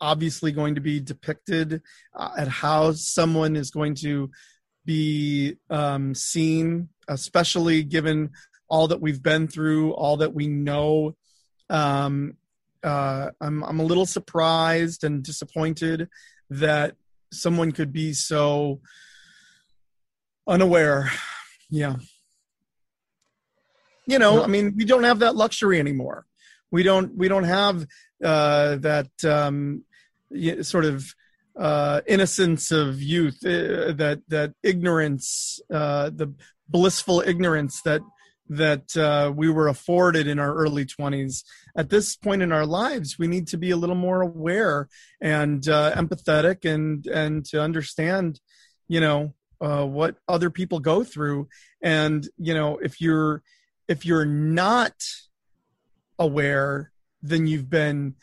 obviously going to be depicted uh, at how someone is going to be um, seen, especially given all that we've been through, all that we know. Um, uh, I'm I'm a little surprised and disappointed that someone could be so unaware. Yeah. You know, I mean, we don't have that luxury anymore. We don't we don't have uh, that um, sort of uh, innocence of youth, uh, that that ignorance, uh, the blissful ignorance that that uh, we were afforded in our early 20s. At this point in our lives, we need to be a little more aware and uh, empathetic, and and to understand, you know, uh, what other people go through. And you know, if you're if you're not aware, then you've been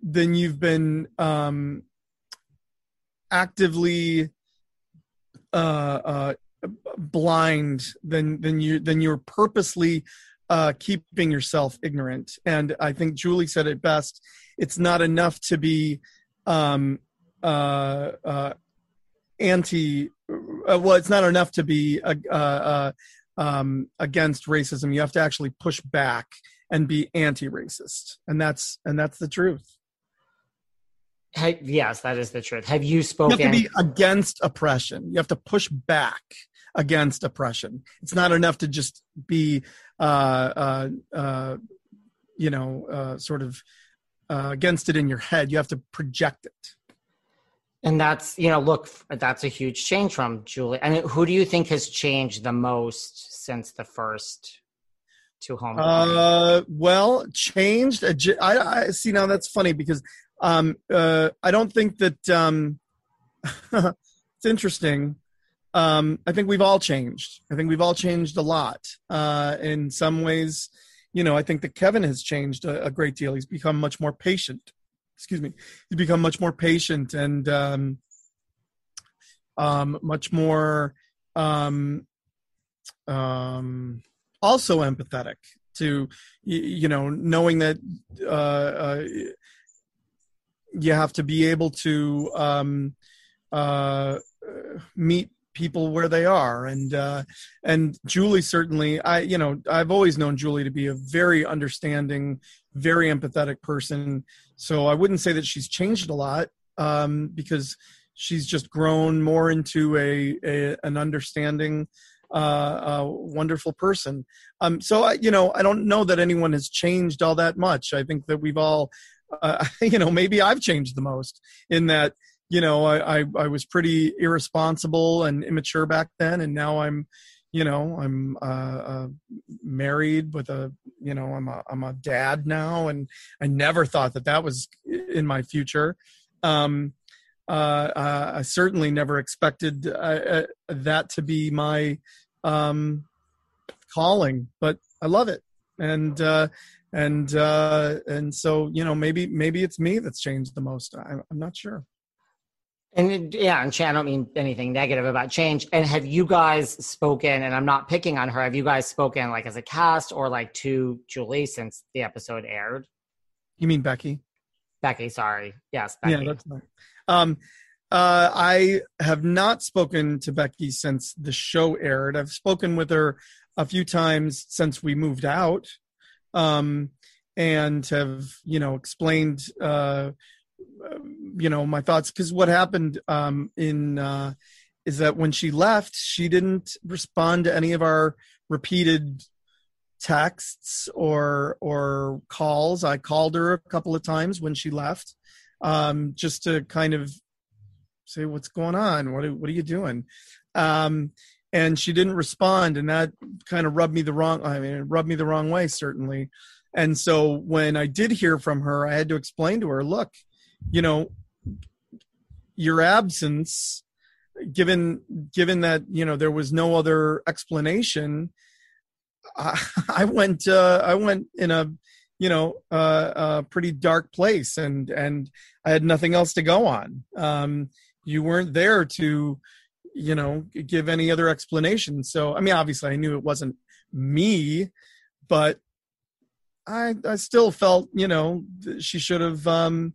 then you've been um, actively uh, uh, blind. Then then you then you're purposely uh, keeping yourself ignorant. And I think Julie said it best. It's not enough to be um, uh, uh, anti. Uh, well, it's not enough to be uh, uh, um, against racism. You have to actually push back and be anti-racist, and that's and that's the truth yes, that is the truth. Have you spoken? You have to be against oppression. You have to push back against oppression. It's not enough to just be, uh, uh, uh, you know, uh, sort of uh, against it in your head. You have to project it. And that's, you know, look, that's a huge change from Julie. I mean, who do you think has changed the most since the first two home? Uh, well, changed. I, I see now. That's funny because um, uh, I don't think that um, [LAUGHS] it's interesting. Um, I think we've all changed. I think we've all changed a lot. Uh, in some ways, you know, I think that Kevin has changed a, a, great deal. He's become much more patient. Excuse me. He's become much more patient and um, um, much more um, um, also empathetic to you know knowing that uh, uh, you have to be able to um, uh, meet people where they are. And uh, and Julie certainly I you know I've always known Julie to be a very understanding very empathetic person. So I wouldn't say that she's changed a lot um, because she's just grown more into a, a an understanding uh, wonderful person. Um, so I you know I don't know that anyone has changed all that much. I think that we've all uh, [LAUGHS] you know, maybe I've changed the most in that, you know, I, I, I, was pretty irresponsible and immature back then. And now I'm, you know, I'm uh, uh, married with a, you know, I'm a, I'm a dad now. And I never thought that that was in my future. Um, uh, uh, I certainly never expected uh, uh, that to be my um, calling, but I love it, and and and so you know maybe maybe it's me that's changed the most. I'm, I'm not sure. And yeah, and Shan, I don't mean anything negative about change. And have you guys spoken? And I'm not picking on her. Have you guys spoken like as a cast or like to Julie since the episode aired? You mean Becky? Becky, sorry. Yes, Becky. Yeah, that's fine. Um, uh, I have not spoken to Becky since the show aired. I've spoken with her a few times since we moved out, um, and have you know explained uh, you know my thoughts because what happened um, in uh, is that when she left, she didn't respond to any of our repeated texts or or calls. I called her a couple of times when she left, um, just to kind of say what's going on. What are, what are you doing? Um, and she didn't respond, and that kind of rubbed me the wrong. I mean, it rubbed me the wrong way certainly. And so when I did hear from her, I had to explain to her, look, you know, your absence, given given that you know there was no other explanation, I, [LAUGHS] I went uh, I went in a you know uh, a pretty dark place, and and I had nothing else to go on. Um, you weren't there to you know give any other explanation. So I mean, obviously, I knew it wasn't me, but I I still felt you know she should have um,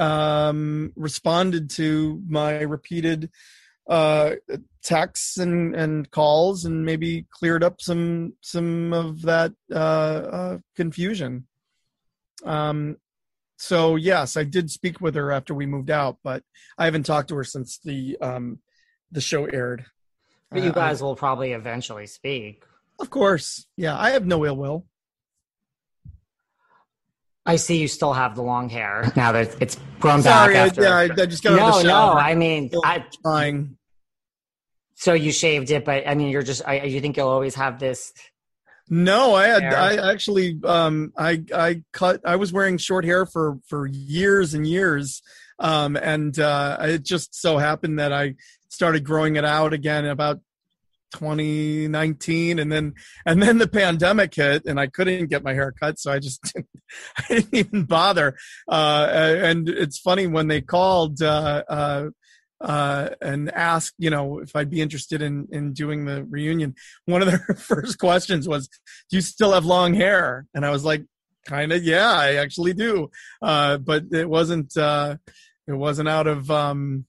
um, responded to my repeated uh, texts and, and calls and maybe cleared up some some of that uh, uh, confusion. Um, so yes, I did speak with her after we moved out, but I haven't talked to her since the um, the show aired. But you Uh, guys will probably eventually speak. Of course, yeah. I have no ill will. I see you still have the long hair now that it's grown Sorry, I- back after. yeah, I- I just got out no, the no. I mean, I trying. So you shaved it, but I mean, you're just. I, you think you'll always have this? No, I had Hair. I actually um I I cut I was wearing short hair for for years and years. Um and uh it just so happened that I started growing it out again about 2019 and then and then the pandemic hit and I couldn't get my hair cut so I just [LAUGHS] didn't, I didn't even bother uh and it's funny when they called uh uh uh, and asked, you know, if I'd be interested in in doing the reunion. One of their [LAUGHS] first questions was, "Do you still have long hair?" And I was like, "Kind of, yeah, I actually do." Uh, but it wasn't uh, it wasn't out of um,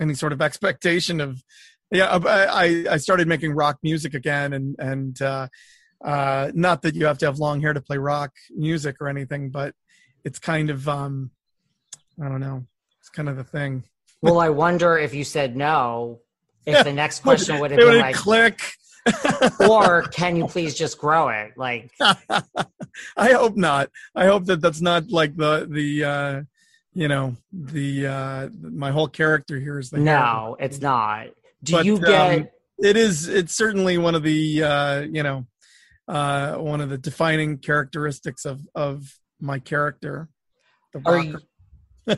any sort of expectation of. Yeah, I I- I started making rock music again, and and uh, uh, not that you have to have long hair to play rock music or anything, but it's kind of um, I don't know, it's kind of the thing. [LAUGHS] Well, I wonder if you said no, if the next [LAUGHS] question would have been like, click. [LAUGHS] or can you please just grow it? Like, I hope not. I hope that that's not like the the uh you know the uh my whole character here is the hair. no, it's not. Do But, you um, get? it is it's certainly one of the uh you know uh one of the defining characteristics of of my character. The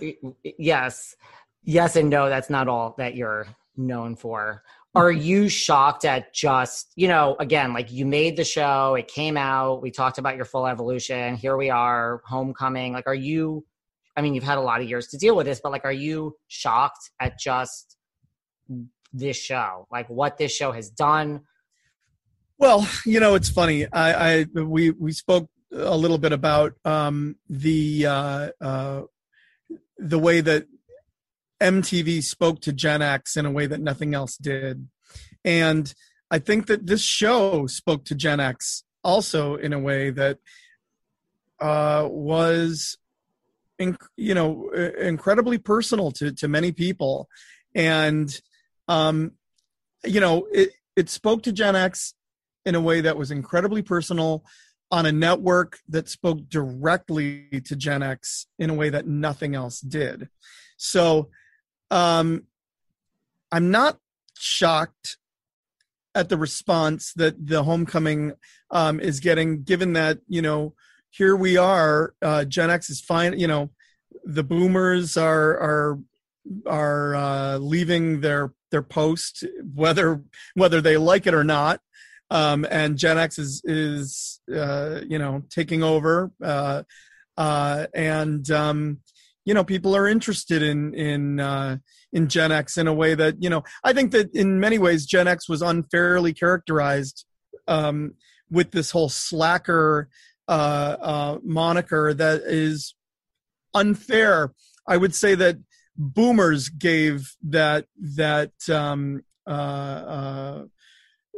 you, yes, yes, and no. That's not all that you're known for. Are you shocked at just you know again like you made the show, it came out, we talked about your full evolution. Here we are, homecoming. Like, are you? I mean, you've had a lot of years to deal with this, but like, are you shocked at just this show, like what this show has done? Well, you know, it's funny. I, I we we spoke a little bit about um, the uh, uh, the way that MTV spoke to Gen X in a way that nothing else did, and I think that this show spoke to Gen X also in a way that uh, was, you know, incredibly personal to to many people, and um, you know, it it spoke to Gen X in a way that was incredibly personal on a network that spoke directly to Gen X in a way that nothing else did. So um, I'm not shocked at the response that the homecoming um, is getting, given that, you know, here we are, uh, Gen X is fine, you know, the boomers are, are are uh, leaving their their post, whether whether they like it or not. Um, and Gen X is is uh, you know taking over, uh, uh, and um, you know people are interested in in uh, in Gen X in a way that you know I think that in many ways Gen X was unfairly characterized um, with this whole slacker uh, moniker that is unfair. I would say that boomers gave that that um, uh, uh,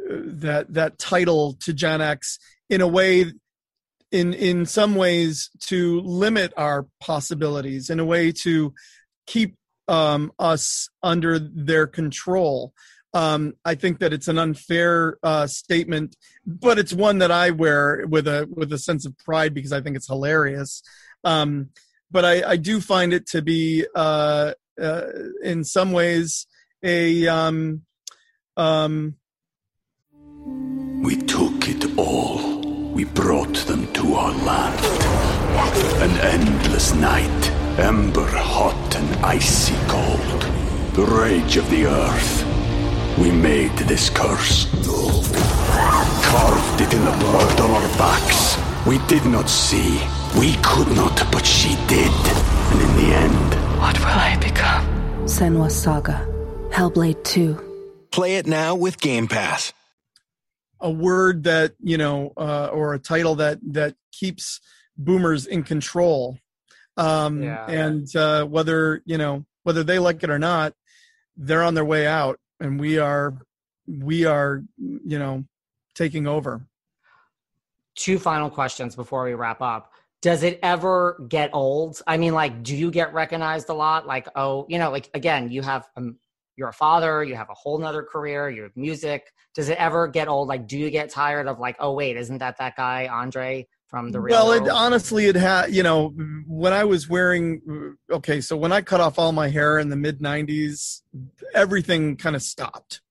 that that title to Gen X in a way in in some ways to limit our possibilities in a way to keep um, us under their control um, I think that it's an unfair uh, statement, but it's one that I wear with a with a sense of pride because I think it's hilarious. Um, but I, I, do find it to be, uh, uh, in some ways, a. Um, um, we took it all. We brought them to our land. An endless night, ember hot and icy cold. The rage of the earth we made this curse. Carved it in the blood on our backs. We did not see. We could not, but she did. And in the end... What will I become? Senua's Saga. Hellblade 2. Play it now with Game Pass. A word that, you know, uh, or a title that, that keeps boomers in control. Um, yeah. And uh, whether, you know, whether they like it or not, they're on their way out and we are we are you know taking over two final questions before we wrap up does it ever get old? I mean like do you get recognized a lot? Like oh you know like again you have um, you're a father you have a whole nother career you have music. Does it ever get old? Like do you get tired of like oh wait isn't that that guy andre from the real well it honestly it had you know when i was wearing okay so when i cut off all my hair in the mid 90s everything kind of stopped.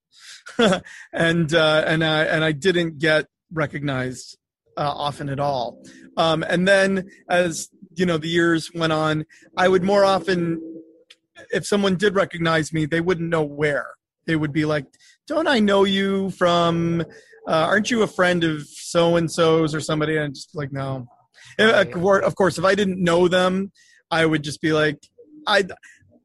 [LAUGHS] And uh and i and i didn't get recognized uh, often at all um and then as you know the years went on i would more often if someone did recognize me they wouldn't know where they would be like don't i know you from uh, aren't you a friend of so and so's or somebody? And just like, no. Of course, if I didn't know them, I would just be like, I,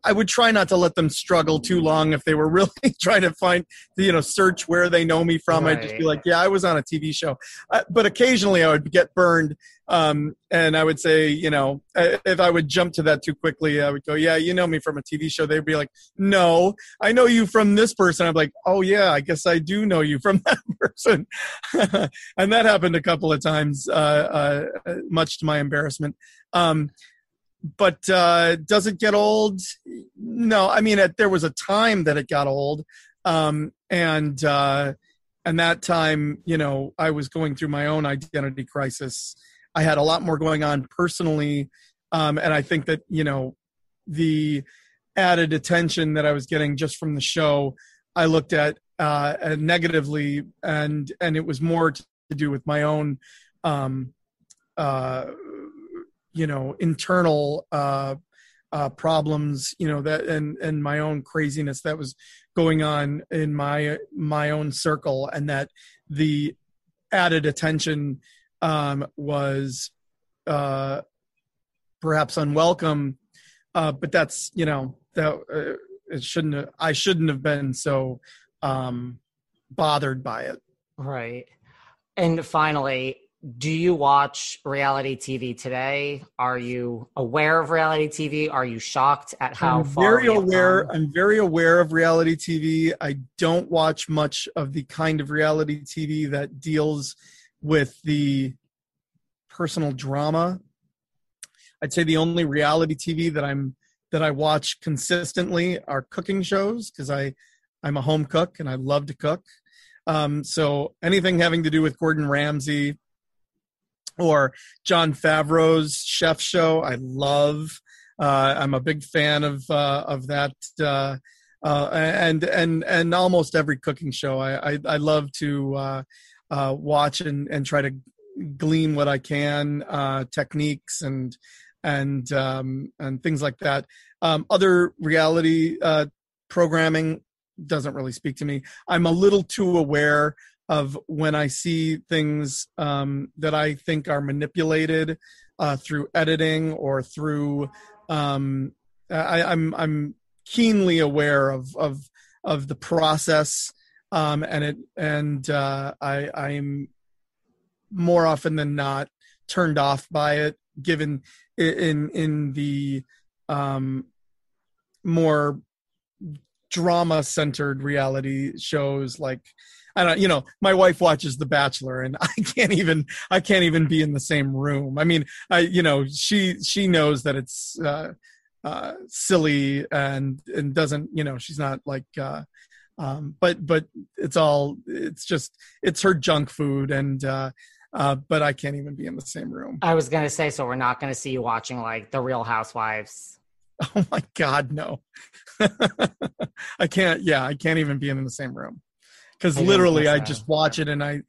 I would try not to let them struggle too long if they were [LAUGHS] really trying to find, you know, search where they know me from. Right. I'd just be like, yeah, I was on a TV show. Uh, but occasionally I would get burned. Um, and I would say, you know, if I would jump to that too quickly, I would go, yeah, you know me from a TV show. They'd be like, no, I know you from this person. I'm like, oh, yeah, I guess I do know you from [LAUGHS] that person. [LAUGHS] and that happened a couple of times, uh, uh, much to my embarrassment. Um, but uh, does it get old? No, I mean, it, there was a time that it got old, um, and uh, and that time, you know, I was going through my own identity crisis. I had a lot more going on personally, um, and I think that you know the added attention that I was getting just from the show, I looked at uh, negatively, and and it was more to do with my own um, uh, you know internal uh, uh, problems you know that and and my own craziness that was going on in my my own circle and that the added attention um, was uh, perhaps unwelcome uh, but that's you know that uh, it shouldn't have, I shouldn't have been so um, bothered by it. Right. And finally do you watch reality TV today? Are you aware of reality TV? Are you shocked at how I'm far? Very aware. Gone? I'm very aware of reality TV. I don't watch much of the kind of reality TV that deals with the personal drama. I'd say the only reality TV that I'm that I watch consistently are cooking shows because I I'm a home cook and I love to cook. Um, so anything having to do with Gordon Ramsay, or Jon Favreau's chef show. I love. Uh, I'm a big fan of uh, of that, uh, uh and and and almost every cooking show. I I, I love to uh, uh, watch and and try to glean what I can techniques and and um, and things like that. Um, other reality programming doesn't really speak to me. I'm a little too aware of when I see things um, that I think are manipulated uh, through editing or through. Um, I, I'm I'm keenly aware of of of the process, um, and it and uh, I I'm more often than not turned off by it, given in in the um, more drama centered reality shows like I don't you know my wife watches The Bachelor and [LAUGHS] I can't even I can't even be in the same room. I mean I you know she she knows that it's uh uh silly and and doesn't you know she's not like uh um but but it's all it's just it's her junk food and uh uh, but I can't even be in the same room. I was gonna say, so we're not gonna see you watching like The Real Housewives. [LAUGHS] Oh my God, no! [LAUGHS] I can't. Yeah, I can't even be in the same room because literally, I just watch it and I,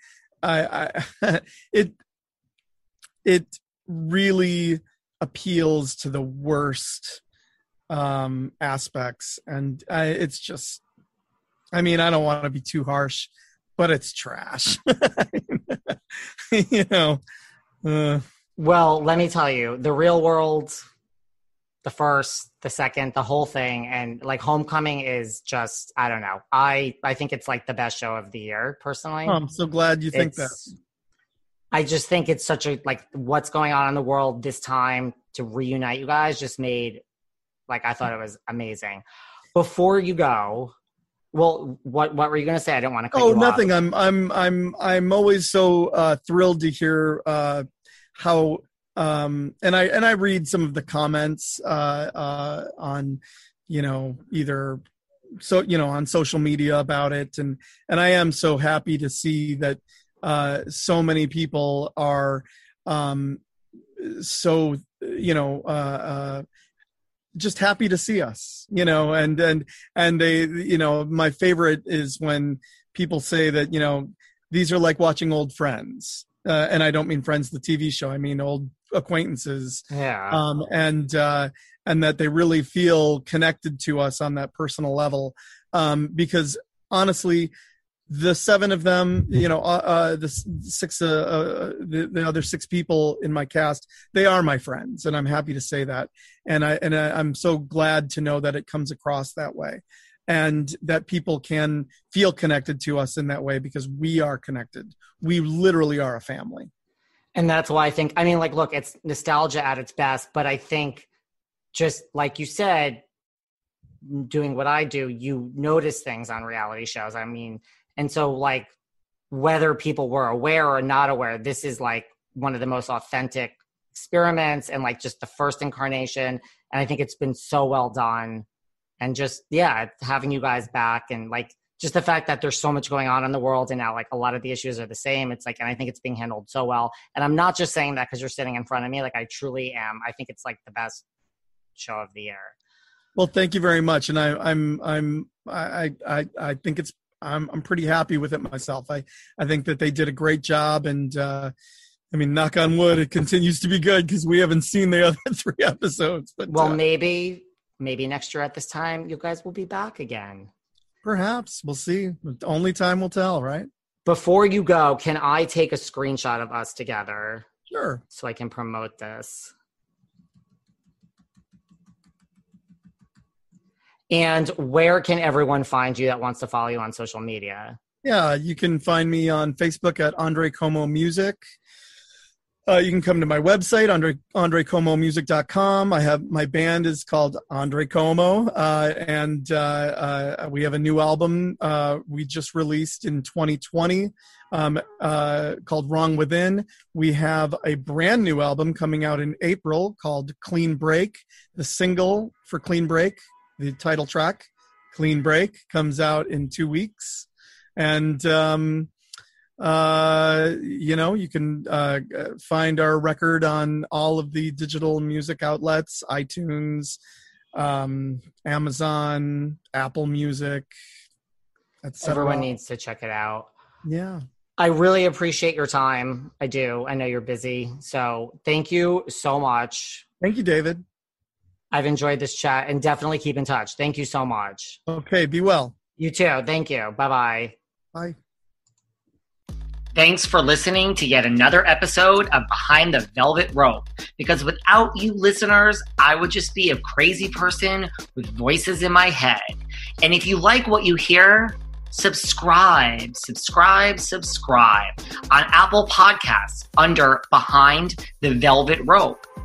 I, I, [LAUGHS] it, it really appeals to the worst um aspects, and I, it's just. I mean, I don't want to be too harsh, but it's trash. [LAUGHS] you know. Uh, well, let me tell you, the real world, the first, the second, the whole thing, and like Homecoming is just I don't know. I I think it's like the best show of the year, personally. Oh, I'm so glad you think It's- that. I just think it's such a like what's going on in the world this time to reunite you guys just made like I thought it was amazing. Before you go, well, what what were you gonna say? I didn't want to cut Oh, you off. nothing. I'm I'm I'm I'm always so uh, thrilled to hear uh, how um, and I and I read some of the comments uh, uh, on you know either so you know on social media about it. And and I am so happy to see that uh, so many people are um, so you know uh, uh, just happy to see us you know and and and they you know my favorite is when people say that you know these are like watching old friends. Uh, and i don't mean friends the tv show. I mean old acquaintances Yeah. um and uh and that they really feel connected to us on that personal level. Um because honestly the seven of them you know uh, uh the six uh, uh the, the other six people in my cast they are my friends and i'm happy to say that. And i and I, i'm so glad to know that it comes across that way and that people can feel connected to us in that way because we are connected. We literally are a family And that's why I think, I mean, like, look, it's nostalgia at its best, but I think just like you said, doing what I do, you notice things on reality shows. I mean, and so, like, whether people were aware or not aware, this is like one of the most authentic experiments and like just the first incarnation. And I think it's been so well done. And just, yeah, having you guys back and like, just the fact that there's so much going on in the world and now like a lot of the issues are the same it's like and i think it's being handled so well. And i'm not just saying that because you're sitting in front of me like i truly am. I think it's like the best show of the year. Well thank you very much and i i'm i'm i i i think it's i'm i'm pretty happy with it myself. I i think that they did a great job and uh I mean, knock on wood, it continues to be good because we haven't seen the [LAUGHS] other three episodes. But well uh, maybe maybe next year at this time you guys will be back again perhaps we'll see. Only time will tell, right? before you go can i take a screenshot of us together Sure. so i can promote this and where can everyone find you that wants to follow you on social media Yeah, you can find me on Facebook at Andre Comeau Music. Uh, you can come to my website, Andre, AndreComeauMusic.com. I have my band is called Andre Comeau, uh, and uh, uh, we have a new album uh, we just released in 2020 um, uh, called Wrong Within. We have a brand new album coming out in April called Clean Break. The single for Clean Break, the title track, Clean Break, comes out in two weeks and um, uh, you know you can uh, find our record on all of the digital music outlets itunes um, amazon apple music etc everyone needs to check it out yeah I really appreciate your time. I do. I know you're busy. So thank you so much Thank you, David. I've enjoyed this chat and definitely keep in touch. Thank you so much. Okay, be well. You too. Thank you. Bye bye. Bye. Thanks for listening to yet another episode of Behind the Velvet Rope. Because without you listeners, I would just be a crazy person with voices in my head. And if you like what you hear, subscribe, subscribe, subscribe on Apple Podcasts under Behind the Velvet Rope.